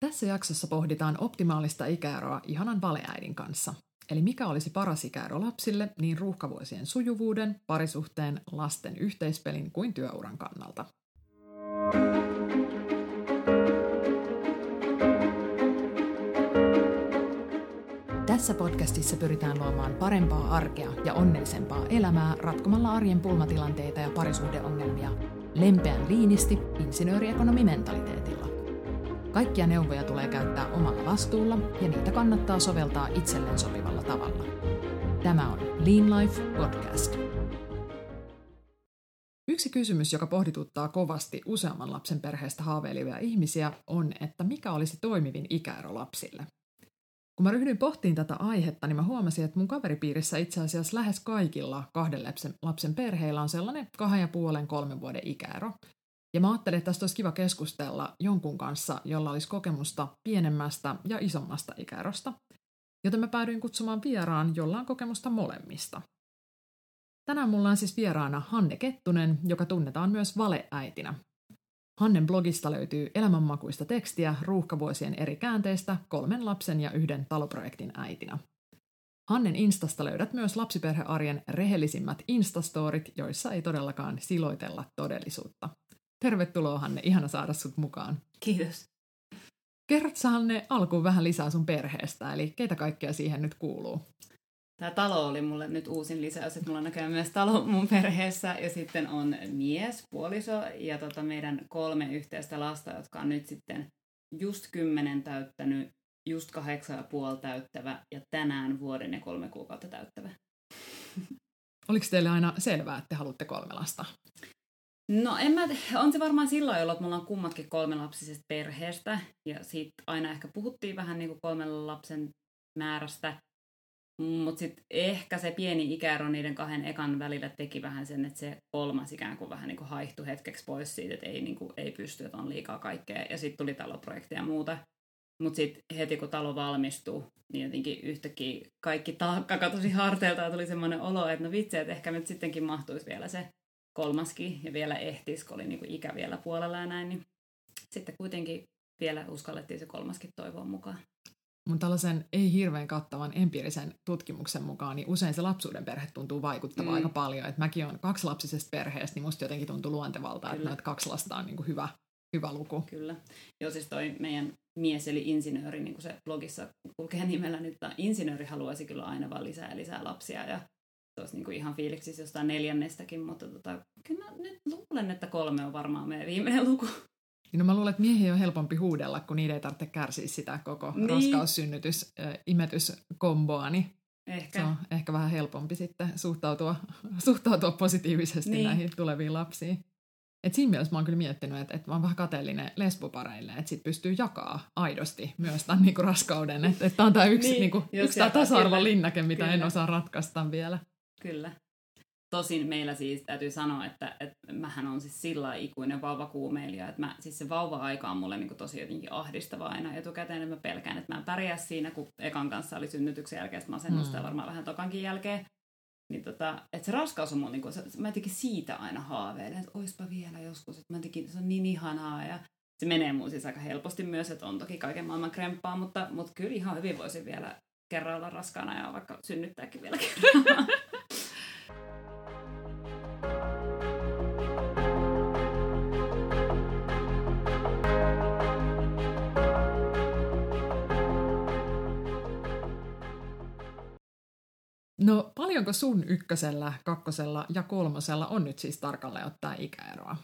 Tässä jaksossa pohditaan optimaalista ikäeroa ihanan valeäidin kanssa. Eli mikä olisi paras ikäero lapsille niin ruuhkavuosien sujuvuuden, parisuhteen, lasten yhteispelin kuin työuran kannalta. Tässä podcastissa pyritään luomaan parempaa arkea ja onnellisempaa elämää ratkomalla arjen pulmatilanteita ja parisuhdeongelmia lempeän liinisti insinööriekonomimentaliteetilla. Kaikkia neuvoja tulee käyttää omalla vastuulla ja niitä kannattaa soveltaa itselleen sopivalla tavalla. Tämä on Lean Life Podcast. Yksi kysymys, joka pohdituttaa kovasti useamman lapsen perheestä haaveilivia ihmisiä, on, että mikä olisi toimivin ikäero lapsille. Kun mä ryhdyin pohtiin tätä aihetta, niin mä huomasin, että mun kaveripiirissä itse asiassa lähes kaikilla kahden lapsen perheillä on sellainen kahden ja puolen kolmen vuoden ikäero. Ja mä ajattelin, että tästä olisi kiva keskustella jonkun kanssa, jolla olisi kokemusta pienemmästä ja isommasta ikäerosta. Joten mä päädyin kutsumaan vieraan, jolla on kokemusta molemmista. Tänään mulla on siis vieraana Hanne Kettunen, joka tunnetaan myös valeäitinä. Hannen blogista löytyy elämänmakuista tekstiä ruuhkavuosien eri käänteistä kolmen lapsen ja yhden taloprojektin äitinä. Hannen Instasta löydät myös lapsiperhearjen rehellisimmät Instastorit, joissa ei todellakaan siloitella todellisuutta. Tervetuloa Hanne, ihana saada sut mukaan. Kiitos. Kerrot Hanne alkuun vähän lisää sun perheestä, eli keitä kaikkea siihen nyt kuuluu? Tämä talo oli mulle nyt uusin lisäys, että mulla on näköjään myös talo mun perheessä ja sitten on mies, puoliso ja tota meidän kolme yhteistä lasta, jotka on nyt sitten just kymmenen täyttänyt, just kahdeksan ja puoli täyttävä ja tänään vuoden ja kolme kuukautta täyttävä. Oliko teille aina selvää, että te haluatte kolme lasta? No en mä, on se varmaan silloin ollut, että me ollaan kummatkin kolmelapsisesta perheestä ja siitä aina ehkä puhuttiin vähän niin kuin kolmen lapsen määrästä. Mutta sitten ehkä se pieni ikäero niiden kahden ekan välillä teki vähän sen, että se kolmas ikään kuin vähän niin kuin haihtui hetkeksi pois siitä, että ei, niin kuin, ei pysty, että on liikaa kaikkea. Ja sitten tuli taloprojekti ja muuta. Mutta sitten heti kun talo valmistui, niin jotenkin yhtäkkiä kaikki taakka katosi harteilta ja tuli semmoinen olo, että no vitsi, että ehkä nyt sittenkin mahtuisi vielä se kolmaskin ja vielä ehtis, kun oli niin kuin ikä vielä puolella ja näin. Niin sitten kuitenkin vielä uskallettiin se kolmaskin toivoa mukaan. Mun tällaisen ei hirveän kattavan empiirisen tutkimuksen mukaan, niin usein se lapsuuden perhe tuntuu vaikuttavan mm. aika paljon. Et mäkin olen lapsisesta perheestä, niin musta jotenkin tuntuu luontevalta, Kyllä. että noita kaksi lasta on niin kuin hyvä, hyvä luku. Kyllä. Joo, siis toi meidän mies eli insinööri, niin kuin se blogissa kulkee nimellä nyt, insinööri haluaisi kyllä aina vaan lisää lisää lapsia ja se olisi niin kuin ihan fiiliksissä jostain neljännestäkin, mutta tota, kyllä nyt luulen, että kolme on varmaan meidän viimeinen luku. Niin no mä luulen, että miehiä on helpompi huudella, kun niiden ei tarvitse kärsiä sitä koko niin. raskaussynnytys, äh, imetyskomboa, niin ehkä. se on ehkä vähän helpompi sitten suhtautua, suhtautua positiivisesti niin. näihin tuleviin lapsiin. Et siinä mielessä mä oon kyllä miettinyt, että, että mä oon vähän kateellinen lesbopareille, että sit pystyy jakaa aidosti myös tämän niinku raskauden. Että, että tämä on tämä yksi, niin, niinku, yksi tämä tasa-arvon linnake, mitä kyllä. en osaa ratkaista vielä. Kyllä. Tosin meillä siis täytyy sanoa, että, että mähän on siis sillä ikuinen vauvakuumeilija, että mä, siis se vauva-aika on mulle niin tosi jotenkin ahdistava aina etukäteen, että mä pelkään, että mä en pärjää siinä, kun ekan kanssa oli synnytyksen jälkeen masennusta mm. ja varmaan vähän tokankin jälkeen. Niin tota, että se raskaus on mun, niin kuin, mä jotenkin siitä aina haaveilen, että oispa vielä joskus, että mä jotenkin, se on niin ihanaa ja se menee mun siis aika helposti myös, että on toki kaiken maailman kremppaa, mutta, mutta kyllä ihan hyvin voisin vielä kerran olla raskaana ja vaikka synnyttääkin vielä kerran. No paljonko sun ykkösellä, kakkosella ja kolmosella on nyt siis tarkalleen ottaa ikäeroa?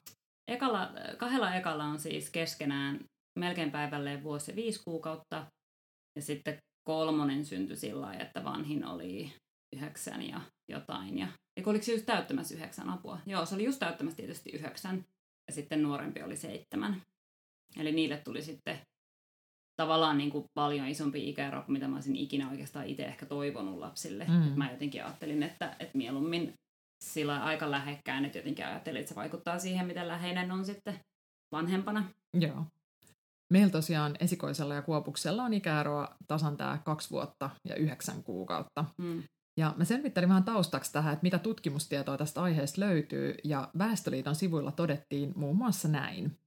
Ekalla, kahdella ekalla on siis keskenään melkein päivälleen vuosi ja viisi kuukautta. Ja sitten kolmonen syntyi sillä lailla, että vanhin oli yhdeksän ja jotain. Ja, eikö oliko se just täyttämässä yhdeksän apua? Joo, se oli just täyttämässä tietysti yhdeksän. Ja sitten nuorempi oli seitsemän. Eli niille tuli sitten tavallaan niin kuin paljon isompi ikäero kuin mitä mä olisin ikinä oikeastaan itse ehkä toivonut lapsille. Mm. mä jotenkin ajattelin, että, että mieluummin sillä aika lähekkään, että jotenkin ajattelin, että se vaikuttaa siihen, miten läheinen on sitten vanhempana. Joo. Meillä tosiaan esikoisella ja kuopuksella on ikäeroa tasan tämä kaksi vuotta ja yhdeksän kuukautta. Mm. Ja mä selvittelin vähän taustaksi tähän, että mitä tutkimustietoa tästä aiheesta löytyy, ja Väestöliiton sivuilla todettiin muun muassa näin.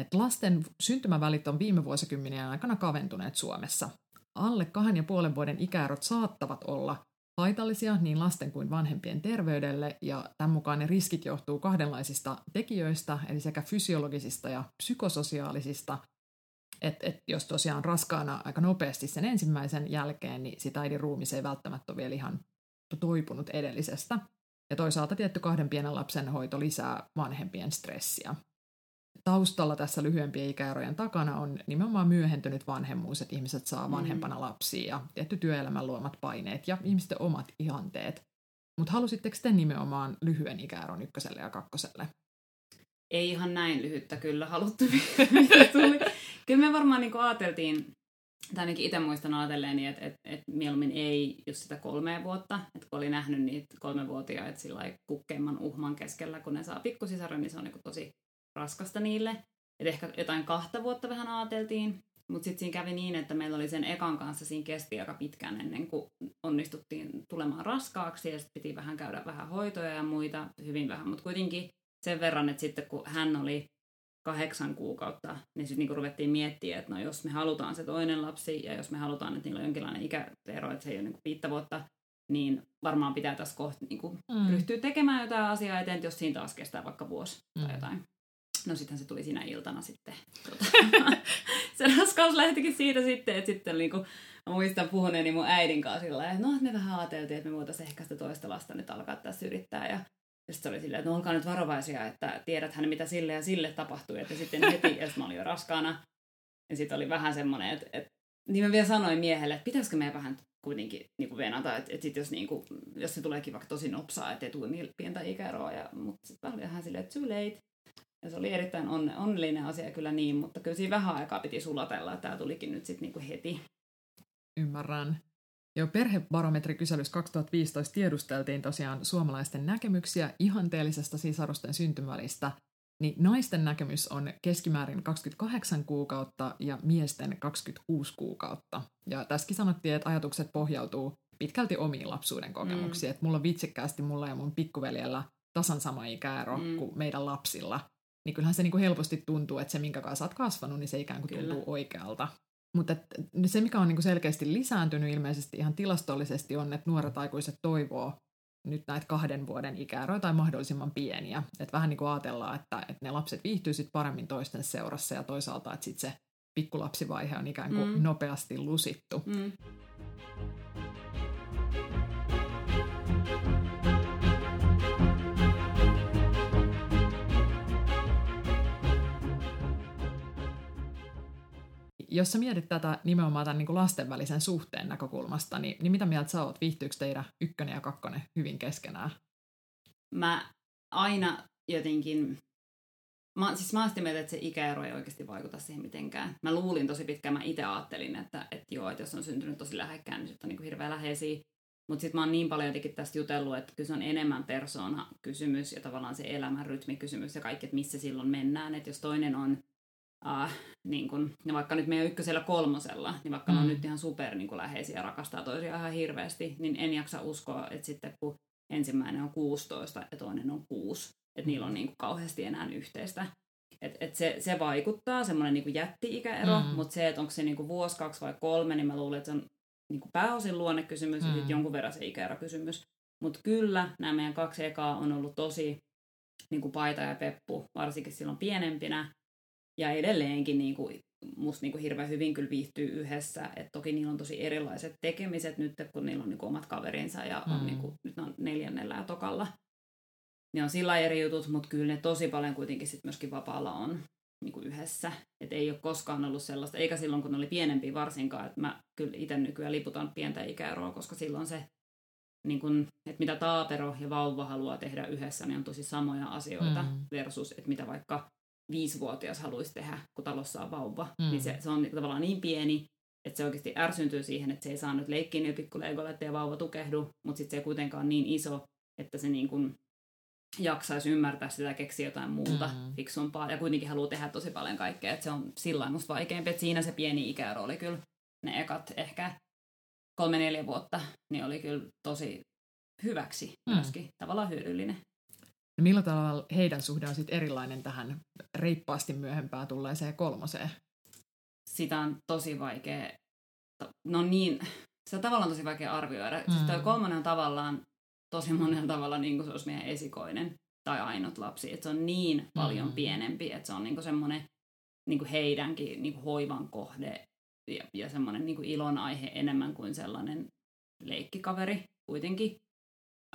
Että lasten syntymävälit on viime vuosikymmenien aikana kaventuneet Suomessa. Alle kahden ja puolen vuoden ikäerot saattavat olla haitallisia niin lasten kuin vanhempien terveydelle, ja tämän mukaan ne riskit johtuu kahdenlaisista tekijöistä, eli sekä fysiologisista ja psykososiaalisista, että et jos tosiaan raskaana aika nopeasti sen ensimmäisen jälkeen, niin sitä äidin ruumis ei välttämättä ole vielä ihan toipunut edellisestä. Ja toisaalta tietty kahden pienen lapsen hoito lisää vanhempien stressiä. Taustalla tässä lyhyempien ikäerojen takana on nimenomaan myöhentynyt vanhemmuus, että ihmiset saa mm. vanhempana lapsia ja tietty työelämän luomat paineet ja ihmisten omat ihanteet. Mutta halusitteko te nimenomaan lyhyen ikäeron ykköselle ja kakkoselle? Ei ihan näin lyhyttä kyllä haluttu, mitä tuli. Kyllä me varmaan niin ajateltiin, tai ainakin itse muistan ajatelleeni, että, että, että mieluummin ei just sitä kolmea vuotta, että kun oli nähnyt niitä kolmevuotiaita sillä kukkeimman uhman keskellä, kun ne saa pikkusisaren, niin se on niin tosi raskasta niille. Et ehkä jotain kahta vuotta vähän ajateltiin, mutta sitten siinä kävi niin, että meillä oli sen ekan kanssa, siinä kesti aika pitkään ennen kuin onnistuttiin tulemaan raskaaksi ja sitten piti vähän käydä vähän hoitoja ja muita, hyvin vähän, mutta kuitenkin sen verran, että sitten kun hän oli kahdeksan kuukautta, niin sitten niinku ruvettiin miettimään, että no jos me halutaan se toinen lapsi ja jos me halutaan, että niillä on jonkinlainen ikäero, että se ei ole niinku viittä vuotta, niin varmaan pitää tässä kohta niinku mm. ryhtyä tekemään jotain asiaa eteen, jos siinä taas kestää vaikka vuosi mm. tai jotain. No sitten se tuli siinä iltana sitten. Tuota, se raskaus lähtikin siitä sitten, että sitten niinku, mä muistan puhuneeni mun äidin kanssa sillä että no, me vähän ajateltiin, että me voitaisiin ehkä sitä toista lasta nyt alkaa tässä yrittää. Ja ja sitten se oli silleen, että no olkaa nyt varovaisia, että tiedäthän mitä sille ja sille tapahtui. Että sitten heti, ja mä olin jo raskaana. Ja sitten oli vähän semmoinen, että, että niin mä vielä sanoin miehelle, että pitäisikö me vähän kuitenkin niin kuin venata, että, että sit jos, niin kuin, jos se tuleekin vaikka tosi nopsaa, että ei tule niin pientä ikäeroa. Ja, mutta sitten oli ihan silleen, että too late. Ja se oli erittäin onne, onnellinen asia kyllä niin, mutta kyllä siinä vähän aikaa piti sulatella, että tämä tulikin nyt sitten niin heti. Ymmärrän. Jo perhebarometrikyselyssä 2015 tiedusteltiin tosiaan suomalaisten näkemyksiä ihanteellisesta sisarusten syntymälistä, niin naisten näkemys on keskimäärin 28 kuukautta ja miesten 26 kuukautta. Ja tässäkin sanottiin, että ajatukset pohjautuu pitkälti omiin lapsuuden kokemuksiin. Mm. Että mulla on vitsikkäästi mulla ja mun pikkuveljellä tasan sama ikäero mm. kuin meidän lapsilla. Niin kyllähän se niin kuin helposti tuntuu, että se minkä kanssa oot kasvanut, niin se ikään kuin Kyllä. tuntuu oikealta. Mutta se, mikä on niinku selkeästi lisääntynyt ilmeisesti ihan tilastollisesti, on, että nuoret aikuiset toivoo nyt näitä kahden vuoden ikäeroja tai mahdollisimman pieniä. Että vähän niin kuin ajatellaan, että, että ne lapset viihtyisivät paremmin toisten seurassa ja toisaalta, että sitten se pikkulapsivaihe on ikään kuin mm. nopeasti lusittu. Mm. Jos sä mietit tätä nimenomaan tämän niin kuin lasten välisen suhteen näkökulmasta, niin, niin mitä mieltä sä oot? Viihtyykö teidän ykkönen ja kakkonen hyvin keskenään? Mä aina jotenkin... Mä, siis mä mieltä, että se ikäero ei oikeasti vaikuta siihen mitenkään. Mä luulin tosi pitkään, mä itse ajattelin, että, että joo, että jos on syntynyt tosi lähekkään, niin sitten on niin kuin hirveän läheisiä. Mutta sitten mä oon niin paljon jotenkin tästä jutellut, että kyllä se on enemmän persona kysymys ja tavallaan se elämän rytmikysymys ja kaikki, että missä silloin mennään. Että jos toinen on uh, niin kun, ja vaikka nyt meidän ykkösellä kolmosella, niin vaikka mm. ne on mm. nyt ihan super niin läheisiä ja rakastaa toisiaan ihan hirveästi, niin en jaksa uskoa, että sitten kun ensimmäinen on 16 ja toinen on 6, että niillä on niin kuin kauheasti enää yhteistä. Et, et se, se vaikuttaa, semmoinen niin jätti-ikäero, mm. mutta se, että onko se niin kuin vuosi, kaksi vai kolme, niin mä luulen, että se on niin kuin pääosin luonnekysymys mm. ja sitten jonkun verran se ikäerokysymys. Mutta kyllä nämä meidän kaksi ekaa on ollut tosi niin kuin paita ja peppu, varsinkin silloin pienempinä ja edelleenkin niin kuin, musta niin kuin hirveän hyvin kyllä viihtyy yhdessä. Et toki niillä on tosi erilaiset tekemiset nyt, kun niillä on niin kuin omat kaverinsa ja on, mm. niin kuin, nyt on neljännellä ja tokalla. Ne on sillä eri jutut, mutta kyllä ne tosi paljon kuitenkin sit myöskin vapaalla on niin kuin yhdessä. Et ei ole koskaan ollut sellaista, eikä silloin kun ne oli pienempi varsinkaan, että mä kyllä itse nykyään liputan pientä ikäeroa, koska silloin se, niin kun, että mitä taapero ja vauva haluaa tehdä yhdessä, niin on tosi samoja asioita mm. versus, että mitä vaikka viisivuotias haluaisi tehdä, kun talossa on vauva, mm. niin se, se on tavallaan niin pieni, että se oikeasti ärsyntyy siihen, että se ei saa nyt leikkiä niin pikkuleikolla, ettei vauva tukehdu, mutta sitten se ei kuitenkaan niin iso, että se niin kuin jaksaisi ymmärtää sitä, keksiä jotain muuta mm. fiksumpaa, ja kuitenkin haluaa tehdä tosi paljon kaikkea, että se on sillä musta vaikeampi, että siinä se pieni ikäero oli kyllä ne ekat ehkä kolme-neljä vuotta, niin oli kyllä tosi hyväksi mm. myöskin, tavallaan hyödyllinen. Millä tavalla heidän suhde on sitten erilainen tähän reippaasti myöhempään tulleeseen kolmoseen? Sitä on tosi vaikea, no niin, sitä on tavallaan tosi vaikea arvioida. Mm. Siis toi kolmonen on tavallaan tosi monella tavalla niin kuin se olisi meidän esikoinen tai ainut lapsi. Että se on niin paljon mm. pienempi, että se on niin semmoinen niin heidänkin niin kuin hoivan kohde ja, ja semmoinen niin kuin ilon aihe enemmän kuin sellainen leikkikaveri kuitenkin.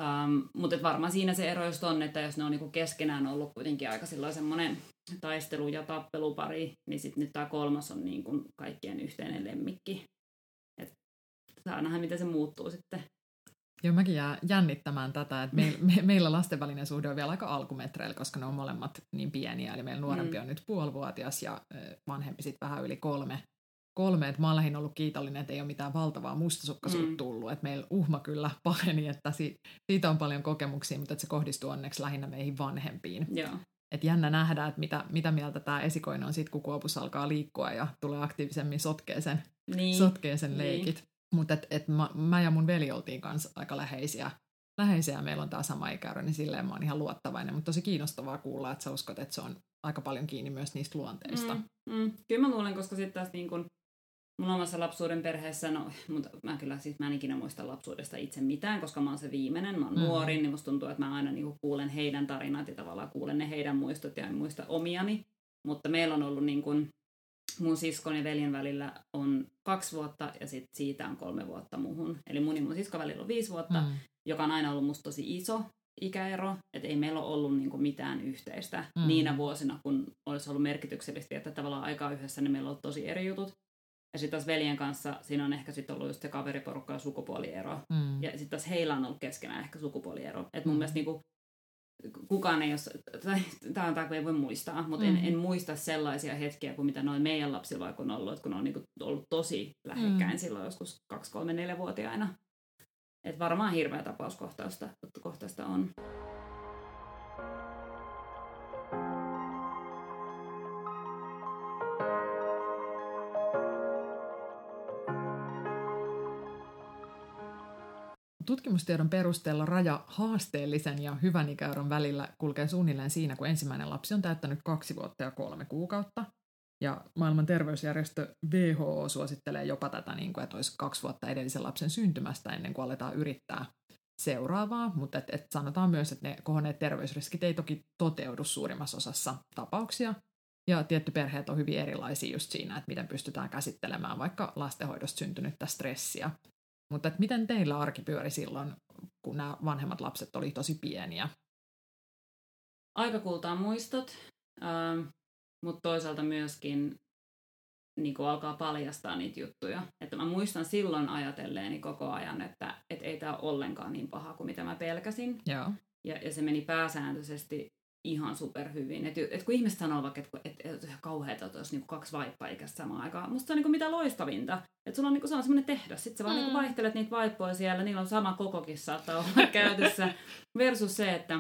Um, mutta varmaan siinä se ero just on, että jos ne on niinku keskenään ollut kuitenkin aika semmoinen taistelu- ja tappelupari, niin sitten nyt tämä kolmas on niinku kaikkien yhteinen lemmikki. Et saa nähdä, miten se muuttuu sitten. Joo, mäkin jää jännittämään tätä, että me, me, meillä lasten välinen suhde on vielä aika alkumetreillä, koska ne on molemmat niin pieniä. Eli meillä nuorempi mm. on nyt puolivuotias ja vanhempi sitten vähän yli kolme kolme, että mä oon ollut kiitollinen, että ei ole mitään valtavaa mustasukkaisuutta mm. tullut, että meillä uhma kyllä paheni, että si- siitä on paljon kokemuksia, mutta että se kohdistuu onneksi lähinnä meihin vanhempiin. Joo. Et jännä nähdä, että mitä, mitä mieltä tämä esikoinen on sitten, kun kuopus alkaa liikkua ja tulee aktiivisemmin sotkee sen, niin. sotkee sen niin. leikit. Niin. Mutta et, et mä, mä ja mun veli oltiin kanssa aika läheisiä. Läheisiä meillä on tämä sama ikäero, niin silleen mä oon ihan luottavainen. Mutta tosi kiinnostavaa kuulla, että sä uskot, että se on aika paljon kiinni myös niistä luonteista. Mm, mm. Kyllä mä luulen, koska sitten taas niin kun Mun omassa lapsuuden perheessä, no, mutta mä kyllä siis mä en ikinä muista lapsuudesta itse mitään, koska mä oon se viimeinen, mä oon mm. nuori, niin musta tuntuu, että mä aina niinku kuulen heidän tarinat ja tavallaan kuulen ne heidän muistot ja en muista omiani. Mutta meillä on ollut niin kuin, mun siskon ja veljen välillä on kaksi vuotta ja sit siitä on kolme vuotta muuhun. Eli mun ja mun siskon välillä on viisi vuotta, mm. joka on aina ollut musta tosi iso ikäero, että ei meillä ole ollut niinku mitään yhteistä mm. niinä vuosina, kun olisi ollut merkityksellistä, että tavallaan aikaa yhdessä, niin meillä on ollut tosi eri jutut. Ja sitten taas veljen kanssa siinä on ehkä sitten ollut just se kaveriporukka ja sukupuoliero. Mm. Ja sitten taas heillä on ollut keskenään ehkä sukupuoliero. Että mun mm. mielestä niinku, kukaan ei ole, tämä on tämä, kun ei voi muistaa, mutta mm. en, en muista sellaisia hetkiä kuin mitä noin meidän lapsilla vaikka on ollut, että kun on niinku ollut tosi lähekkäin mm. silloin joskus 2 3 4 vuotiaina Että varmaan hirveä tapauskohtaista kohtaista on. Tutkimustiedon perusteella raja haasteellisen ja hyvän ikäeron välillä kulkee suunnilleen siinä, kun ensimmäinen lapsi on täyttänyt kaksi vuotta ja kolme kuukautta. Ja maailman terveysjärjestö WHO suosittelee jopa tätä, niin kuin, että olisi kaksi vuotta edellisen lapsen syntymästä ennen kuin aletaan yrittää seuraavaa, mutta et, et sanotaan myös, että ne kohonneet terveysriskit ei toki toteudu suurimmassa osassa tapauksia. Ja tietty perheet on hyvin erilaisia just siinä, että miten pystytään käsittelemään vaikka lastenhoidosta syntynyttä stressiä mutta että miten teillä arki pyöri silloin, kun nämä vanhemmat lapset oli tosi pieniä? Aika kultaa muistot, ähm, mutta toisaalta myöskin niin kuin alkaa paljastaa niitä juttuja. Että mä muistan silloin ajatelleeni koko ajan, että, että ei tämä ole ollenkaan niin paha kuin mitä mä pelkäsin. Joo. Ja, ja se meni pääsääntöisesti ihan superhyvin. Et, et kun ihmiset sanoo vaikka, että et, et, et, ihan kauheata, että olisi niinku kaksi vaippaa ikäistä samaan aikaan. Musta se on niinku mitä loistavinta. Että sulla on, niinku, se on semmoinen tehdas. Sitten sä vaan niinku mm. niinku vaihtelet niitä vaippoja siellä. Niillä on sama kokokin saattaa olla käytössä. Versus se, että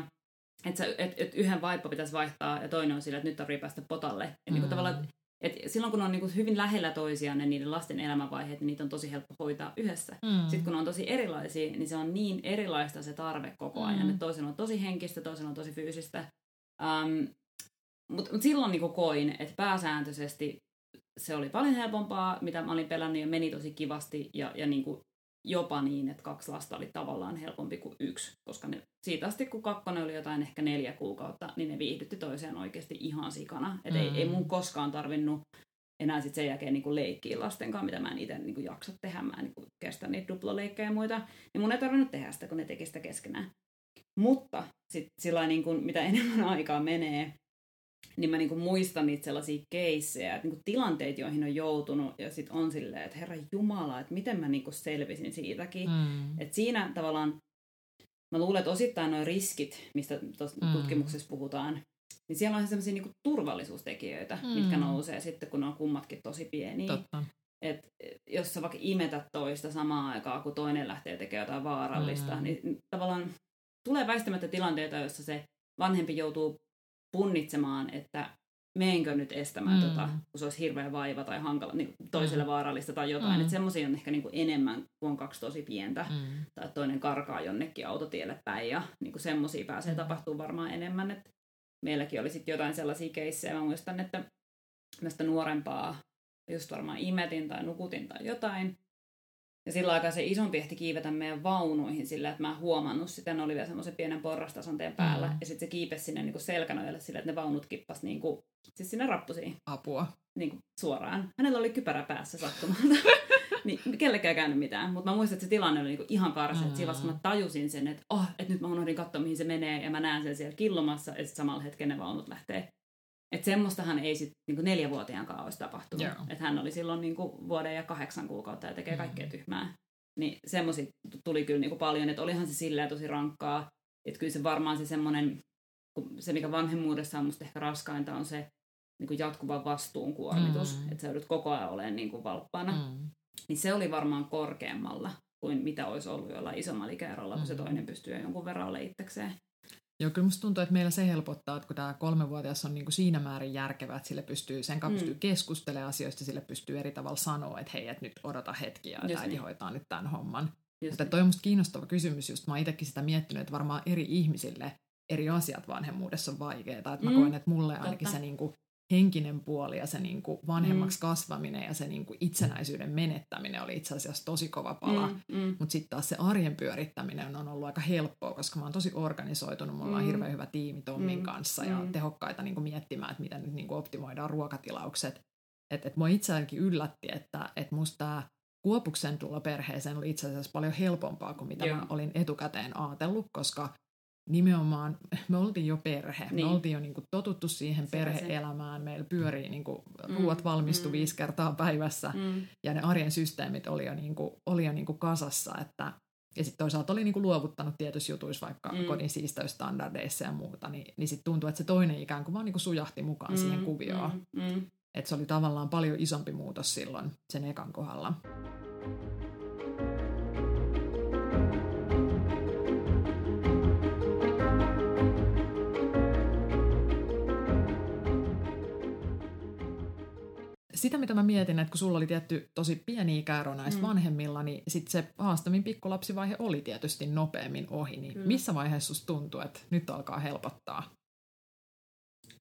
et, sä, et, et yhden vaippa pitäisi vaihtaa ja toinen on sillä, että nyt tarvitsee päästä potalle. Et niinku mm. niinku tavallaan, et silloin kun on niinku hyvin lähellä toisiaan ne niiden lasten elämänvaiheet, niin niitä on tosi helppo hoitaa yhdessä. Mm. Sitten kun ne on tosi erilaisia, niin se on niin erilaista se tarve koko ajan. Mm. Että toisen on tosi henkistä, toisen on tosi fyysistä. Um, Mutta mut silloin niinku koin, että pääsääntöisesti se oli paljon helpompaa, mitä mä olin pelännyt ja meni tosi kivasti ja, ja niinku jopa niin, että kaksi lasta oli tavallaan helpompi kuin yksi, koska ne, siitä asti kun kakkonen oli jotain ehkä neljä kuukautta, niin ne viihdytti toiseen oikeasti ihan sikana. Et mm. ei, ei mun koskaan tarvinnut enää sit sen jälkeen niin leikkiä lasten kanssa, mitä mä en itse niin jaksa tehdä. Mä en niin kestä niitä duploleikkejä ja muita. Niin mun ei tarvinnut tehdä sitä, kun ne teki sitä keskenään. Mutta sit sillä niin kuin, mitä enemmän aikaa menee, niin mä niin kuin muistan niitä sellaisia keissejä, että niin kuin tilanteita, joihin on joutunut, ja sitten on silleen, että herra Jumala, että miten mä niin kuin selvisin siitäkin. Mm. Että siinä tavallaan, mä luulen, että osittain nuo riskit, mistä tuossa mm. tutkimuksessa puhutaan, niin siellä on sellaisia niin turvallisuustekijöitä, mm. mitkä nousee sitten, kun ne on kummatkin tosi pieniä. Totta. Et jos sä vaikka imetät toista samaan aikaan, kun toinen lähtee tekemään jotain vaarallista, mm. niin tavallaan tulee väistämättä tilanteita, joissa se vanhempi joutuu punnitsemaan, että meenkö nyt estämään mm. tota, kun se olisi hirveä vaiva tai hankala, niin toiselle mm. vaarallista tai jotain. Mm. Että semmoisia on ehkä niin kuin enemmän, kun on kaksi tosi pientä. Mm. Tai toinen karkaa jonnekin autotielle päin ja niin semmoisia pääsee mm. tapahtuu varmaan enemmän. Et meilläkin oli sitten jotain sellaisia keissejä. Mä muistan, että mä nuorempaa just varmaan imetin tai nukutin tai jotain. Ja sillä aikaa se isompi ehti kiivetä meidän vaunuihin sillä, että mä en huomannut sitä. Ne oli vielä semmoisen pienen porrastason päällä. Mm. Ja sitten se kiipesi sinne niin selkänojalle sillä, että ne vaunut kippas niin kuin, siis sinne rappusiin. Apua. Niin kuin suoraan. Hänellä oli kypärä päässä sattumalta. niin kellekään käynyt mitään. Mutta mä muistan, että se tilanne oli niinku ihan karsa. Mm. Että kun mä tajusin sen, että, oh, että nyt mä unohdin katsoa, mihin se menee. Ja mä näen sen siellä killomassa. Ja sitten samalla hetkellä ne vaunut lähtee että semmoistahan ei sitten niinku neljävuotiaankaan olisi tapahtunut. Yeah. Että hän oli silloin niinku vuoden ja kahdeksan kuukautta ja tekee mm. kaikkea tyhmää. Niin semmoisia tuli kyllä niinku paljon, että olihan se silleen tosi rankkaa. Että kyllä se varmaan se semmoinen, se mikä vanhemmuudessa on musta ehkä raskainta on se niinku jatkuva vastuun kuormitus. Mm. Että sä joudut koko ajan olemaan niinku valppaana. Mm. Niin se oli varmaan korkeammalla kuin mitä olisi ollut jollain isommalla ikäerolla, mm. kun se mm. toinen pystyy jo jonkun verran olemaan itsekseen. Joo, kyllä musta tuntuu, että meillä se helpottaa, että kun tämä kolmevuotias on niin kuin siinä määrin järkevä, että sille pystyy, sen kanssa mm. pystyy keskustelemaan asioista, sille pystyy eri tavalla sanoa, että hei, että nyt odota hetkiä, että äiti niin. hoitaa nyt tämän homman. Just Mutta niin. toi on musta kiinnostava kysymys, just mä oon itsekin sitä miettinyt, että varmaan eri ihmisille eri asiat vanhemmuudessa on vaikeaa. Että mä mm. koen, että mulle ainakin Totta. se niin kuin henkinen puoli ja se niin kuin vanhemmaksi mm. kasvaminen ja se niin kuin itsenäisyyden menettäminen oli itse asiassa tosi kova pala. Mm, mm. Mutta sitten taas se arjen pyörittäminen on ollut aika helppoa, koska mä oon tosi organisoitunut. Mulla mm. on hirveän hyvä tiimi Tommin mm. kanssa ja mm. tehokkaita niin kuin miettimään, että miten nyt niin kuin optimoidaan ruokatilaukset. Että et mua itseäänkin yllätti, että et musta tämä Kuopuksen tulla perheeseen oli itse asiassa paljon helpompaa kuin mitä Joo. mä olin etukäteen ajatellut, koska nimenomaan me oltiin jo perhe. Niin. Me oltiin jo niinku totuttu siihen perheelämään. Meillä pyörii, niinku, mm. ruuat valmistu mm. viisi kertaa päivässä mm. ja ne arjen systeemit oli jo, niinku, oli jo niinku kasassa. Että, ja sitten toisaalta oli niinku luovuttanut tietyissä jutuissa vaikka mm. kodin siisteystandardeissa ja muuta, niin, niin sitten tuntui, että se toinen ikään kuin vaan niinku sujahti mukaan mm. siihen kuvioon. Mm. Mm. Että se oli tavallaan paljon isompi muutos silloin sen ekan kohdalla. Sitä, mitä mä mietin, että kun sulla oli tietty tosi pieni ikäero näistä mm. vanhemmilla, niin sitten se haastamin pikkulapsivaihe oli tietysti nopeammin ohi. Niin mm. missä vaiheessa susta tuntuu, että nyt alkaa helpottaa?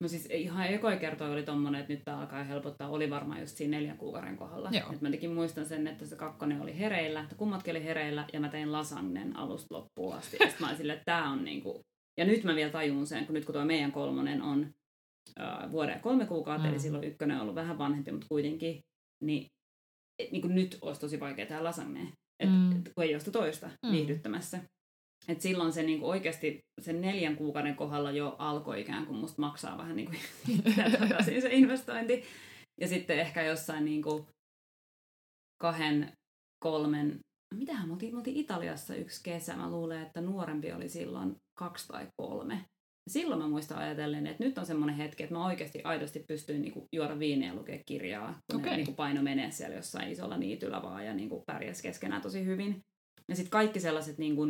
No siis ihan ekoi kertoi oli tommonen, että nyt tämä alkaa helpottaa. Oli varmaan just siinä neljän kuukauden kohdalla. Et mä tekin muistan sen, että se kakkonen oli hereillä, että kummatkin oli hereillä ja mä tein lasagnen alusta loppuun asti. Ja mä olin silleen, että tää on niinku... Ja nyt mä vielä tajun sen, kun nyt kun tuo meidän kolmonen on äh, vuoden ja kolme kuukautta, mm. eli silloin ykkönen on ollut vähän vanhempi, mutta kuitenkin, niin, et, niin kuin nyt olisi tosi vaikea tehdä lasagne, et, mm. et, kun ei ole sitä toista mm. viihdyttämässä. Et silloin se niin kuin oikeasti sen neljän kuukauden kohdalla jo alkoi ikään kuin musta maksaa vähän niin kuin takaisin se investointi. Ja sitten ehkä jossain niin kuin kahden, kolmen, mitähän me oltiin, me oltiin Italiassa yksi kesä, mä luulen, että nuorempi oli silloin kaksi tai kolme silloin mä muistan ajatellen, että nyt on semmoinen hetki, että mä oikeasti aidosti pystyin niinku juoda viiniä ja lukea kirjaa, kun okay. ne niinku paino menee siellä jossain isolla niityllä vaan ja niinku pärjäs keskenään tosi hyvin. Ja sitten kaikki sellaiset niinku,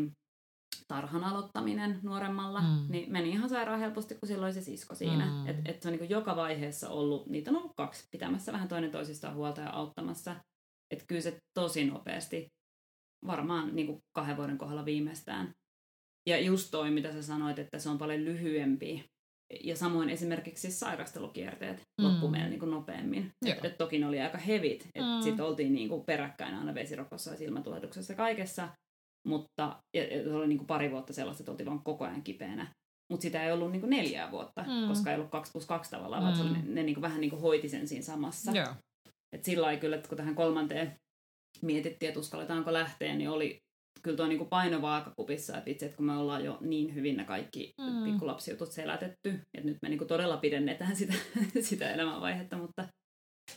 tarhan aloittaminen nuoremmalla, mm. niin meni ihan sairaan helposti, kun silloin se sisko siinä. Mm. Että et se on niinku joka vaiheessa ollut, niitä on ollut kaksi, pitämässä vähän toinen toisistaan huolta ja auttamassa. Että kyllä se tosi nopeasti, varmaan niinku kahden vuoden kohdalla viimeistään, ja just toi, mitä sä sanoit, että se on paljon lyhyempi. Ja samoin esimerkiksi sairastelukierteet mm. loppu meillä niin kuin nopeammin. Et, et toki ne oli aika hevit. Mm. Sitten oltiin niin kuin peräkkäin aina vesirokossa ja silmätulehduksessa kaikessa. Mutta ja, ja se oli niin kuin pari vuotta sellaista, että oltiin vaan koko ajan kipeänä. Mutta sitä ei ollut niin kuin neljää vuotta, mm. koska ei ollut kaksi plus kaksi tavallaan, mm. vaan se oli, ne, ne niin kuin vähän niin kuin hoiti sen siinä samassa. Yeah. Et sillä lailla kyllä, että kun tähän kolmanteen mietittiin, että uskalletaanko lähteä, niin oli kyllä tuo niin paino vaakakupissa, että itse, että kun me ollaan jo niin hyvin ne kaikki mm. pikkulapsijutut selätetty, että nyt me niin todella pidennetään sitä, sitä elämänvaihetta, mutta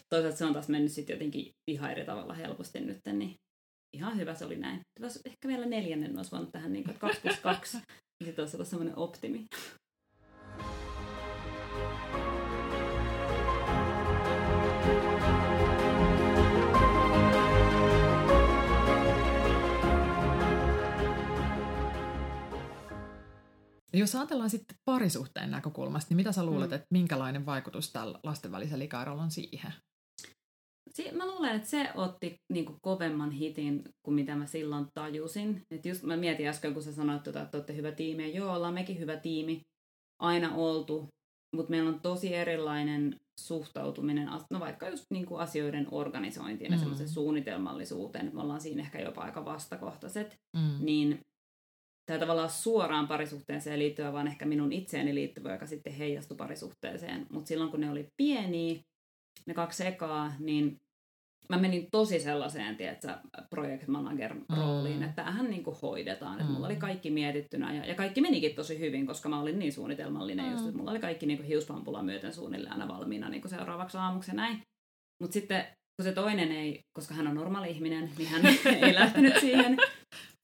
toisaalta se on taas mennyt sitten jotenkin ihan eri tavalla helposti nyt, niin ihan hyvä se oli näin. Olisi ehkä vielä neljännen olisi voinut tähän niin kuin, että 2 plus 2, niin sitten olisi ollut semmoinen optimi. Jos ajatellaan sitten parisuhteen näkökulmasta, niin mitä sä luulet, Mm. että minkälainen vaikutus tällä lasten välisellä ikäerolla on siihen? Si- mä luulen, että se otti niinku kovemman hitin kuin mitä mä silloin tajusin. Et just mä mietin äsken, kun sä sanoit, tota, että olette hyvä tiimi. Ja joo, ollaan mekin hyvä tiimi. Aina oltu. Mutta meillä on tosi erilainen suhtautuminen, no vaikka just niinku asioiden organisointiin ja Mm. semmoisen suunnitelmallisuuteen. Me ollaan siinä ehkä jopa aika vastakohtaiset. Mm. Niin tämä tavallaan suoraan parisuhteeseen liittyvä, vaan ehkä minun itseeni liittyvä, joka sitten heijastui parisuhteeseen. Mutta silloin kun ne oli pieniä, ne kaksi ekaa, niin mä menin tosi sellaiseen, tiedätkö, project manager rooliin, Mm. että tämähän niin hoidetaan. Että Mm. mulla oli kaikki mietittynä ja, ja kaikki menikin tosi hyvin, koska mä olin niin suunnitelmallinen Mm. just, että mulla oli kaikki niin hiuspampula myöten suunnilleen aina valmiina niin seuraavaksi aamuksi ja näin. Mutta sitten kun se toinen ei, koska hän on normaali ihminen, niin hän ei lähtenyt siihen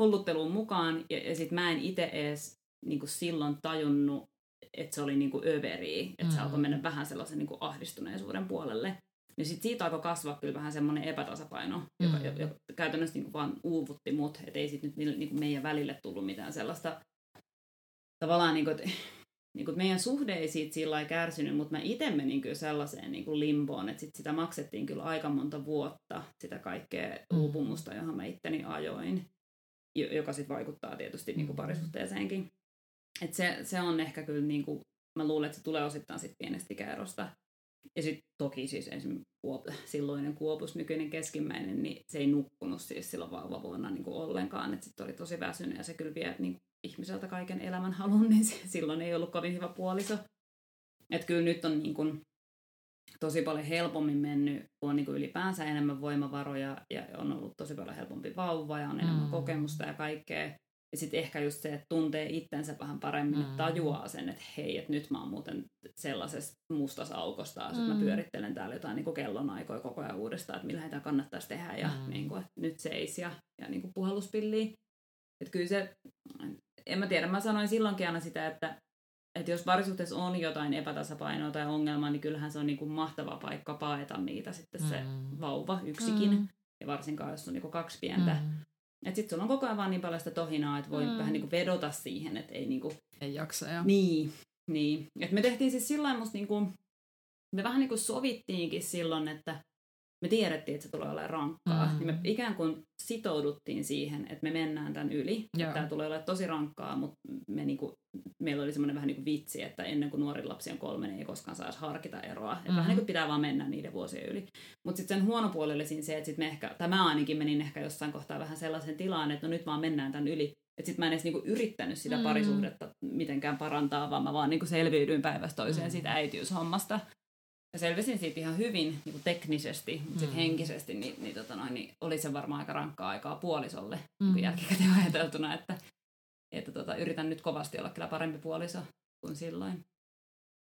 hullutteluun mukaan. Ja, ja sitten mä en itse edes niin silloin tajunnut, että se oli niin överi, että se Mm. alkoi mennä vähän sellaisen niin ahdistuneisuuden puolelle. Niin sit siitä alkoi kasvaa kyllä vähän semmoinen epätasapaino, joka, Mm. joka käytännössä niin vaan uuvutti mut, että ei sit nyt niin meidän välille tullut mitään sellaista tavallaan niin kuin, niin kuin meidän suhde ei siitä sillä lailla kärsinyt, mutta mä itse menin kyllä sellaiseen niin kuin limboon, että sit sitä maksettiin kyllä aika monta vuotta, sitä kaikkea Mm. uupumusta, johon mä itteni ajoin, jo- joka sitten vaikuttaa tietysti niin kuin Mm. parisuhteeseenkin. Et se, se on ehkä kyllä, niin kuin, mä luulen, että se tulee osittain sit pienestä ikäerosta. Ja sitten toki siis esimerkiksi Kuop- silloinen Kuopus, nykyinen keskimmäinen, niin se ei nukkunut siis silloin vauvavuonna niin kuin ollenkaan. Että sitten oli tosi väsynyt ja se kyllä vie niin ihmiseltä kaiken elämän halun, niin se, silloin ei ollut kovin hyvä puoliso. Että kyllä nyt on niin kuin, tosi paljon helpommin mennyt, kun on niin kuin ylipäänsä enemmän voimavaroja ja on ollut tosi paljon helpompi vauva ja on enemmän Mm. kokemusta ja kaikkea. Ja sitten ehkä just se, että tuntee itsensä vähän paremmin, Mm. että tajuaa sen, että hei, että nyt mä oon muuten sellaisessa mustassa aukossa taas, että Mm. mä pyörittelen täällä jotain niin kellonaikoja koko ajan uudestaan, että millä tämä kannattaisi tehdä ja Mm. niin kuin, että nyt seis ja, ja niin kuin puhalluspilliä. Että kyllä se, en mä tiedä, mä sanoin silloinkin aina sitä, että, että jos parisuhteessa on jotain epätasapainoa tai ongelmaa, niin kyllähän se on niin kuin mahtava paikka paeta niitä sitten se Mm. vauva yksikin. Mm. Ja varsinkaan, jos on niin kuin kaksi pientä. Mm. Että sitten sulla on koko ajan vaan niin paljon sitä tohinaa, että voi Mm. vähän niin kuin vedota siihen, että ei niin kuin... Ei jaksa. Ja... Niin, niin. Et me tehtiin siis sillä musta niin kuin... Me vähän niin kuin sovittiinkin silloin, että me tiedettiin, että se tulee olemaan rankkaa. Mm. Niin me ikään kuin sitouduttiin siihen, että me mennään tämän yli. Joo. Tämä tulee olemaan tosi rankkaa, mutta me niin kuin, meillä oli semmoinen vähän niin kuin vitsi, että ennen kuin nuori lapsi on kolme, niin ei koskaan saisi harkita eroa. Että Mhm. vähän niin kuin pitää vaan mennä niiden vuosien yli. Mutta sitten sen huono puoli oli siinä se, että sit me ehkä, tai mä ainakin menin ehkä jossain kohtaa vähän sellaisen tilaan, että no nyt vaan mennään tämän yli. Että sitten mä en edes niinku yrittänyt sitä Mm. parisuhdetta mitenkään parantaa, vaan mä vaan niinku selviydyin päivästä toiseen Mm. siitä äitiyshommasta. Ja selvisin siitä ihan hyvin niin teknisesti, mutta sitten Mm. henkisesti niin, niin, tota noin, niin oli se varmaan aika rankkaa aikaa puolisolle Mm. mm. jälkikäteen ajateltuna, että, että tota, yritän nyt kovasti olla kyllä parempi puoliso kuin silloin.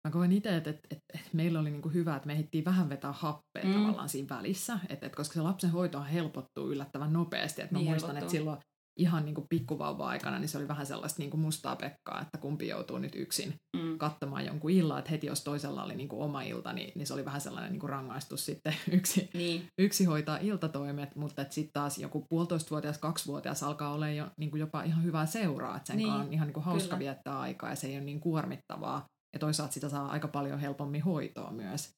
Mä koen itse, että, että, että, että meillä oli niinku hyvä, että me ehdittiin vähän vetää happea Mm. tavallaan siinä välissä. Että, että koska se lapsen hoitohan helpottuu yllättävän nopeasti. Että mä Niin muistan, helpottuu. että silloin ihan niinku pikkuvauva-aikana niin se oli vähän sellaista niinku mustaa pekkaa, että kumpi joutuu nyt yksin Mm. katsomaan jonkun illan. Että heti jos toisella oli niinku oma ilta, niin, niin se oli vähän sellainen niinku rangaistus sitten yksi, Niin, yksi hoitaa iltatoimet, mutta sitten taas joku puolitoistavuotias, kaksivuotias alkaa olla jo niin kuin jopa ihan hyvää seuraa, että sen Niin, niin, on ihan niin kuin hauska kyllä. viettää aikaa ja se ei ole niin kuormittavaa. Ja toisaalta sitä saa aika paljon helpommin hoitoa myös.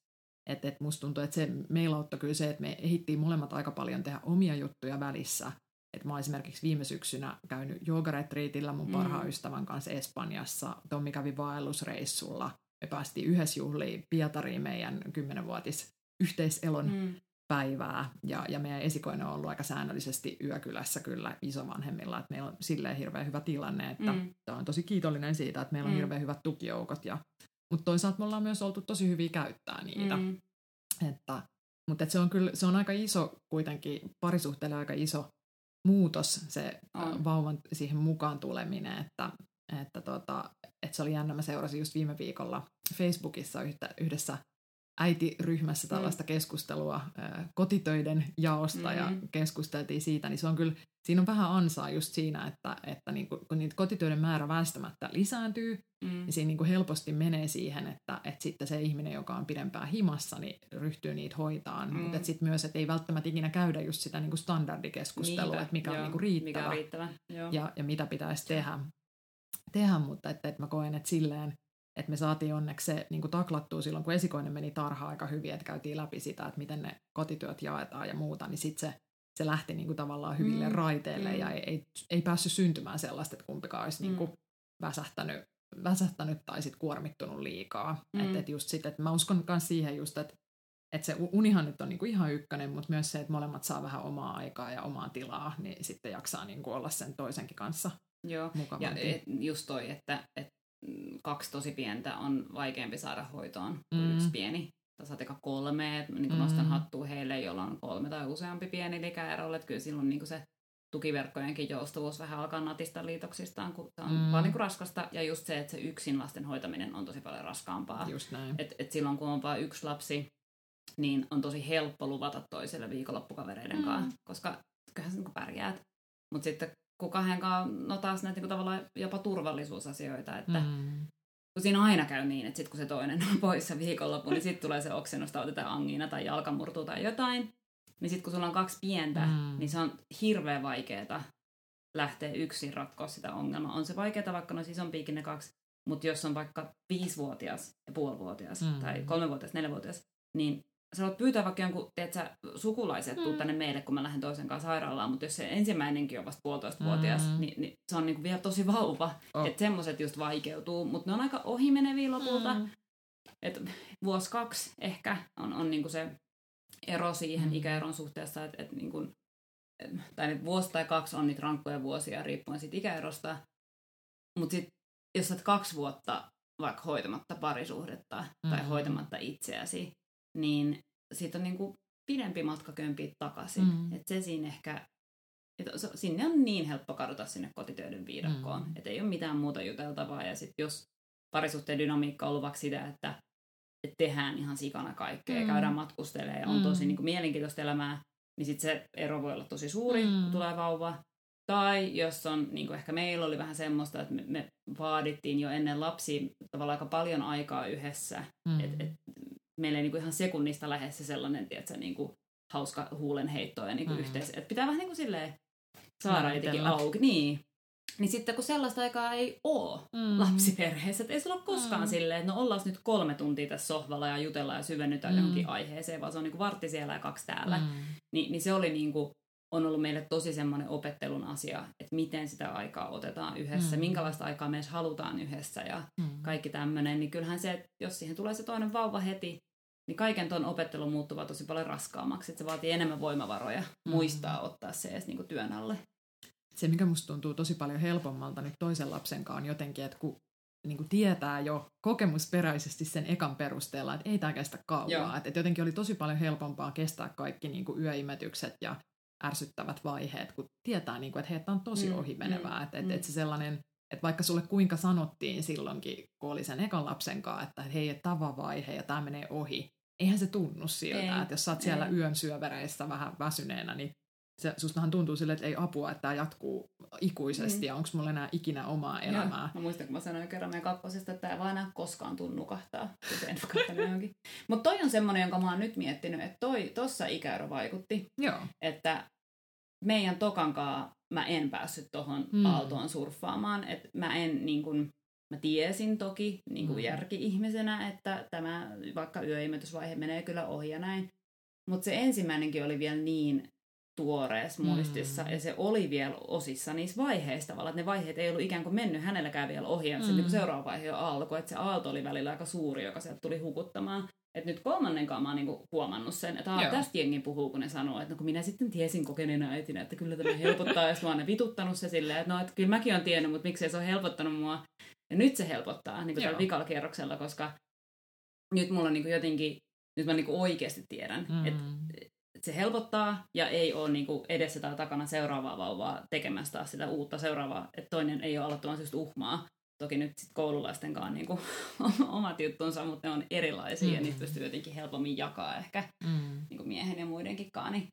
Et, et musta tuntuu, että se meillä kyllä se, että me ehdittiin molemmat aika paljon tehdä omia juttuja välissä. Et mä oon esimerkiksi viime syksynä käynyt joogaretriitillä mun Mm. parhaan ystävän kanssa Espanjassa. Tommi kävi vaellusreissulla. Me päästiin yhdessä juhliin Pietariin meidän kymmenenvuotis yhteiselon mm. päivää ja, ja meidän esikoinen on ollut aika säännöllisesti yökylässä kyllä isovanhemmilla, että meillä on silleen hirveän hyvä tilanne, että Mm. mm. on tosi kiitollinen siitä, että meillä on Mm. mm. hirveän hyvät tukijoukot, ja, mutta toisaalta me ollaan myös oltu tosi hyviä käyttää niitä, mm. Mm. että, mutta että se on kyllä, se on aika iso kuitenkin, parisuhteelle aika iso muutos se On. on. vauvan siihen mukaan tuleminen, että, että, tota, että se oli jännä, mä seurasin just viime viikolla Facebookissa yhtä, yhdessä äitiryhmässä tällaista mm. keskustelua ää, kotitöiden jaosta mm. ja Mm. keskusteltiin siitä, niin se on kyllä, siinä on vähän ansaa just siinä, että, että niin kun, kun niitä kotitöiden määrä väistämättä lisääntyy, Mm. niin siinä niin kuin helposti menee siihen, että, että sitten se ihminen, joka on pidempään himassa, niin ryhtyy niitä hoitaan. Mm. Mm. Mutta sitten myös, että ei välttämättä ikinä käydä just sitä niin kuin standardikeskustelua, Niinpä, että mikä joo, on niin kuin riittävä Mikä on riittävä, joo. ja, ja mitä pitäisi tehdä. tehdä, mutta että, että mä koen, että silleen, että me saatiin onneksi se niin kuin taklattua silloin, kun esikoinen meni tarhaan aika hyvin, että käytiin läpi sitä, että miten ne kotityöt jaetaan ja muuta, niin sitten se, se lähti niin kuin tavallaan hyville mm. raiteille mm. ja ei, ei, ei päässyt syntymään sellaista, että kumpikaan olisi mm. niin kuin väsähtänyt, väsähtänyt tai sitten kuormittunut liikaa. Mm. Että et just sit, että mä uskon myös siihen just, että että se unihan nyt on niinku ihan ykkönen, mutta myös se, että molemmat saa vähän omaa aikaa ja omaa tilaa, niin sitten jaksaa niinku olla sen toisenkin kanssa Joo, ja et, just toi, että, että kaksi tosi pientä on vaikeampi saada hoitoon kuin mm. yksi pieni. Tai eka kolme, että niin mm. nostan hattua heille, joilla on kolme tai useampi pieni likäerolle, että kyllä silloin niin se tukiverkkojenkin joustavuus vähän alkaa natista liitoksistaan, kun se on mm. vaan niin raskasta. Ja just se, että se yksin lasten hoitaminen on tosi paljon raskaampaa. Just näin. Et, et silloin kun on vain yksi lapsi, niin on tosi helppo luvata toiselle viikonloppukavereiden mm. kanssa, koska kyllähän sä niin pärjäät. Mutta sitten kun kahdenkaan, no taas näitä niin tavallaan jopa turvallisuusasioita, että mm. kun siinä aina käy niin, että sit kun se toinen on poissa viikonloppu, niin sitten tulee se oksennus, otetaan angiina tai jalkamurtuu tai jotain. Niin sitten kun sulla on kaksi pientä, mm. niin se on hirveän vaikeaa lähteä yksin ratkoa sitä ongelmaa. On se vaikeaa, vaikka ne on isompiikin ne kaksi, mutta jos on vaikka viisivuotias ja puolivuotias mm. tai kolmevuotias, neljävuotias, niin sä voit pyytää vaikka jonkun, tiedätkö, sukulaiset, mm. tänne meille, kun mä lähden toisen kanssa sairaalaan, mutta jos se ensimmäinenkin on vasta puolitoista-vuotias, mm. niin, niin, se on niinku vielä tosi vauva. Oh. Että semmoiset just vaikeutuu, mutta ne on aika ohimeneviä lopulta. Mm. Et vuosi kaksi ehkä on, on niinku se ero siihen mm. ikäeron suhteessa, että et niinku, tai vuosi tai kaksi on niitä rankkoja vuosia riippuen siitä ikäerosta. Mutta sitten jos olet kaksi vuotta vaikka hoitamatta parisuhdetta mm. tai hoitamatta itseäsi, niin siitä on niin kuin pidempi matka kömpiä takaisin. Mm. Et se siinä ehkä, et sinne on niin helppo kadota sinne kotitöiden viidakkoon, mm. että ei ole mitään muuta juteltavaa. Ja sitten jos parisuhteen dynamiikka on ollut vaikka sitä, että, että tehdään ihan sikana kaikkea, mm. käydään matkustelemaan ja on mm. tosi niin kuin mielenkiintoista elämää, niin sitten se ero voi olla tosi suuri, mm. kun tulee vauva. Tai jos on, niin kuin ehkä meillä oli vähän semmoista, että me, me vaadittiin jo ennen lapsia tavallaan aika paljon aikaa yhdessä. Mm. Että et meillä ei niin kuin ihan sekunnista lähes se sellainen, tiedätkö, niin kuin hauska huulenheitto ja niin kuin mm. yhteis. Että pitää vähän niin kuin silleen saada jotenkin auki. Niin. Niin sitten kun sellaista aikaa ei ole mm. lapsiperheessä, että ei sulla ole koskaan mm. silleen, että no ollaan nyt kolme tuntia tässä sohvalla ja jutellaan ja syvennytään mm. johonkin aiheeseen, vaan se on niin kuin vartti siellä ja kaksi täällä. Mm. Ni, niin se oli niin kuin, on ollut meille tosi semmoinen opettelun asia, että miten sitä aikaa otetaan yhdessä, mm. minkälaista aikaa me edes halutaan yhdessä ja mm. kaikki tämmöinen. Niin kyllähän se, että jos siihen tulee se toinen vauva heti, niin kaiken tuon opettelu muuttuva tosi paljon raskaammaksi. Että se vaatii enemmän voimavaroja mm. muistaa ottaa se edes niin kuin työn alle. Se, mikä musta tuntuu tosi paljon helpommalta nyt toisen lapsen kanssa on jotenkin, että kun niin kuin tietää jo kokemusperäisesti sen ekan perusteella, että ei tämä kestä. Että, että jotenkin oli tosi paljon helpompaa kestää kaikki niin kuin yöimetykset ja ärsyttävät vaiheet, kun tietää, niin kuin, että hei, on tosi mm, ohimenevää. Mm, että, mm. että se sellainen, että vaikka sulle kuinka sanottiin silloinkin, kun oli sen ekan lapsen kanssa, että hei, tämä vaihe ja tämä menee ohi, eihän se tunnu siltä, ei, että jos sä oot siellä ei. yön syövereissä vähän väsyneenä, niin se, sustahan tuntuu sille, että ei apua, että tämä jatkuu ikuisesti mm. ja onko mulla enää ikinä omaa elämää. Joo. Mä muistan, kun mä sanoin kerran meidän kakkosesta, että tämä ei vaan enää koskaan tunnu nukahtaa, Mutta toi on semmoinen, jonka mä oon nyt miettinyt, että toi, tossa ikäero vaikutti. Joo. Että meidän tokankaa mä en päässyt tuohon mm. aaltoon surffaamaan. Että mä en niin kun, Mä tiesin toki niin mm. järki-ihmisenä, että tämä vaikka yöimetysvaihe menee kyllä ohi ja näin. Mutta se ensimmäinenkin oli vielä niin tuoreessa muistissa, mm. ja se oli vielä osissa niissä vaiheissa tavallaan, että ne vaiheet ei ollut ikään kuin mennyt hänelläkään vielä ohi, ja se mm. niin seuraava vaihe jo alkoi, että se aalto oli välillä aika suuri, joka sieltä tuli hukuttamaan. Et nyt kolmannen kanssa mä oon niinku huomannut sen, että tästä jengi puhuu, kun ne sanoo, että no kun minä sitten tiesin kokeneena äitinä, että kyllä tämä helpottaa, ja mä oon vituttanut se silleen, että no, että kyllä mäkin oon tiennyt, mutta miksei se ole helpottanut mua. Ja nyt se helpottaa niin kuin tällä vikalla kierroksella, koska nyt mulla niin kuin jotenkin, nyt mä niin kuin oikeasti tiedän, mm. että se helpottaa ja ei ole niin kuin edessä tai takana seuraavaa vauvaa tekemästä sitä uutta seuraavaa, että toinen ei ole aloittamassa just uhmaa. Toki nyt sit koululaisten kanssa niin kuin, omat juttunsa, mutta ne on erilaisia mm. ja niitä pystyy jotenkin helpommin jakaa ehkä mm. niin kuin miehen ja muidenkin kanssa. Niin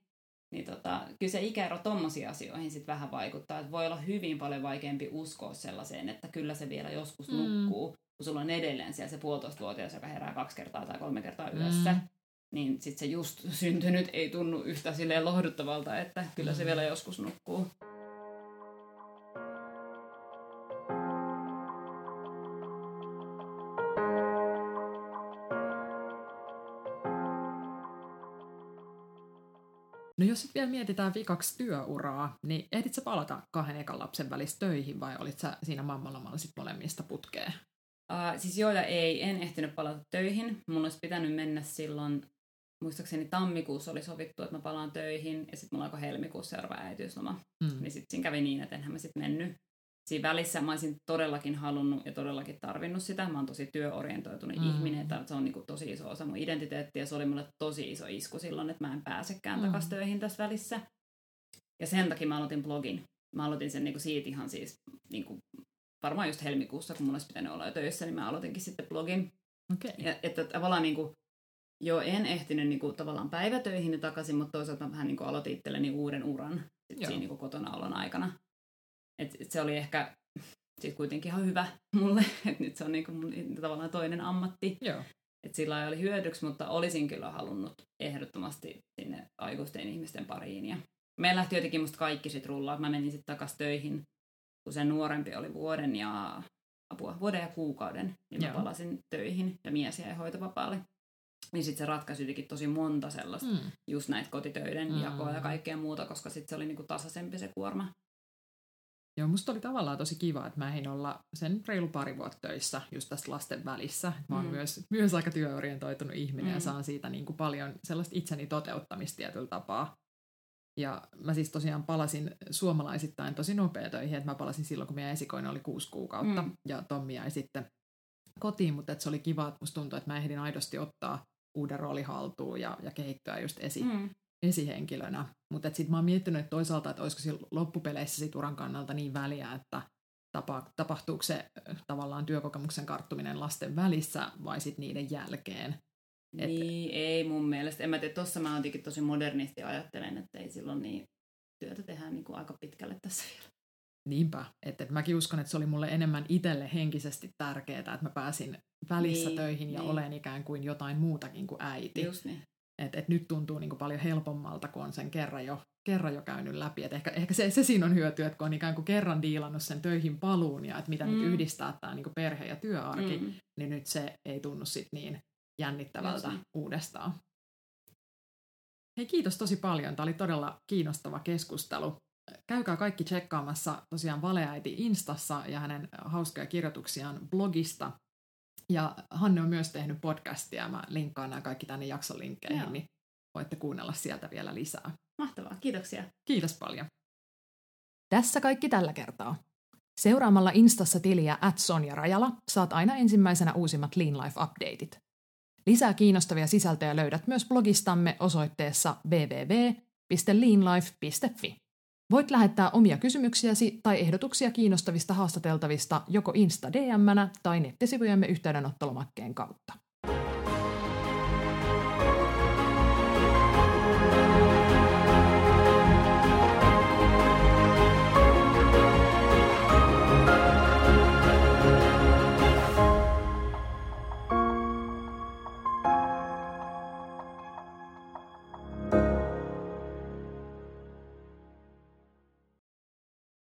niin tota, kyllä se ikäero tommosiin asioihin sitten vähän vaikuttaa. Että voi olla hyvin paljon vaikeampi uskoa sellaiseen, että kyllä se vielä joskus mm. nukkuu, kun sulla on edelleen siellä se puolitoistavuotias, joka herää kaksi kertaa tai kolme kertaa yössä. Mm. Niin sitten se just syntynyt ei tunnu yhtä silleen lohduttavalta, että kyllä se mm. vielä joskus nukkuu. Jos sitten vielä mietitään vikaksi työuraa, niin ehdit sä palata kahden ekan lapsen välissä töihin vai olit sä siinä mammalomalla sitten molemmista putkeen? Uh, siis joo ja ei, en ehtinyt palata töihin. Mun olisi pitänyt mennä silloin, muistaakseni tammikuussa oli sovittu, että mä palaan töihin ja sitten mulla alkoi helmikuussa seuraava äitiysloma. Mm. Niin sitten siinä kävi niin, että enhän mä sitten mennyt. Siinä välissä mä olisin todellakin halunnut ja todellakin tarvinnut sitä. Mä oon tosi työorientoitunut mm. ihminen, että se on niin kuin tosi iso osa mun identiteettiä. Se oli mulle tosi iso isku silloin, että mä en pääsekään mm. takaisin töihin tässä välissä. Ja sen takia mä aloitin blogin. Mä aloitin sen niin kuin siitä ihan siis niin kuin varmaan just helmikuussa, kun mulla olisi pitänyt olla jo töissä, niin mä aloitinkin sitten blogin. Okay. Ja, että tavallaan niin kuin, jo en ehtinyt niin kuin, tavallaan päivätöihin takaisin, mutta toisaalta vähän niin kuin aloitin itselleni uuden uran sit siinä niin kuin, kotona olon aikana. Et, et se oli ehkä sit kuitenkin ihan hyvä mulle, että nyt se on niin kuin mun tavallaan toinen ammatti. Joo. Et sillä oli hyödyksi, mutta olisin kyllä halunnut ehdottomasti sinne aikuisten ihmisten pariin. Ja meillä lähti jotenkin musta kaikki sitten rullaa. Mä menin sitten takaisin töihin kun se nuorempi oli vuoden ja apua, vuoden ja kuukauden, niin Joo. mä palasin töihin ja mies jäi hoitovapaalle. Niin sitten se ratkaisi jotenkin tosi monta sellaista, mm. just näitä kotitöiden mm. jakoa ja kaikkea muuta, koska sitten se oli niinku tasaisempi se kuorma. Joo, musta oli tavallaan tosi kiva, että mä ehdin olla sen reilu pari vuotta töissä just tässä lasten välissä. Mä oon mm. myös, myös aika työorientoitunut ihminen mm. ja saan siitä niin kuin paljon sellaista itseni toteuttamista tietyllä tapaa. Ja mä siis tosiaan palasin suomalaisittain tosi nopea töihin, että mä palasin silloin, kun meidän esikoinen oli kuusi kuukautta, mm. ja Tommi jäi sitten kotiin, mutta että se oli kiva, että musta tuntui, että mä ehdin aidosti ottaa uuden rooli haltuun ja, ja kehittyä just esi, mm. esihenkilönä. Mutta sitten mä oon miettinyt että toisaalta, että olisiko siinä loppupeleissä sit uran kannalta niin väliä, että tapa, tapahtuuko se tavallaan työkokemuksen karttuminen lasten välissä vai sitten niiden jälkeen. Et... Niin, ei mun mielestä. En mä tiedä, tossa mä jotenkin tosi modernisti ajattelen, että ei silloin niin työtä tehdään niin kuin aika pitkälle tässä vielä. Niinpä, että et mäkin uskon, että se oli mulle enemmän itselle henkisesti tärkeää, että mä pääsin välissä niin, töihin ja niin. olen ikään kuin jotain muutakin kuin äiti. Just niin. Et, et nyt tuntuu niin kuin paljon helpommalta, kun on sen kerran jo, kerran jo käynyt läpi. Et ehkä ehkä se, se siinä on hyöty, että kun on ikään kuin kerran diilannut sen töihin paluun ja että mitä mm. nyt yhdistää tämä niin perhe- ja työarki, mm. niin nyt se ei tunnu sit niin jännittävältä Just. uudestaan. Hei, kiitos tosi paljon. Tämä oli todella kiinnostava keskustelu. Käykää kaikki tsekkaamassa tosiaan Valeäiti Instassa ja hänen hauskoja kirjoituksiaan blogista. Ja Hanne on myös tehnyt podcastia. Mä linkkaan nämä kaikki tänne jaksolinkkeihin, Joo. niin voitte kuunnella sieltä vielä lisää. Mahtavaa, kiitoksia. Kiitos paljon. Tässä kaikki tällä kertaa. Seuraamalla Instassa tiliä at Sonja Rajala saat aina ensimmäisenä uusimmat Lean Life-updateit. Lisää kiinnostavia sisältöjä löydät myös blogistamme osoitteessa www.leanlife.fi. Voit lähettää omia kysymyksiäsi tai ehdotuksia kiinnostavista haastateltavista joko Insta dm tai nettisivujemme yhteydenottolomakkeen kautta.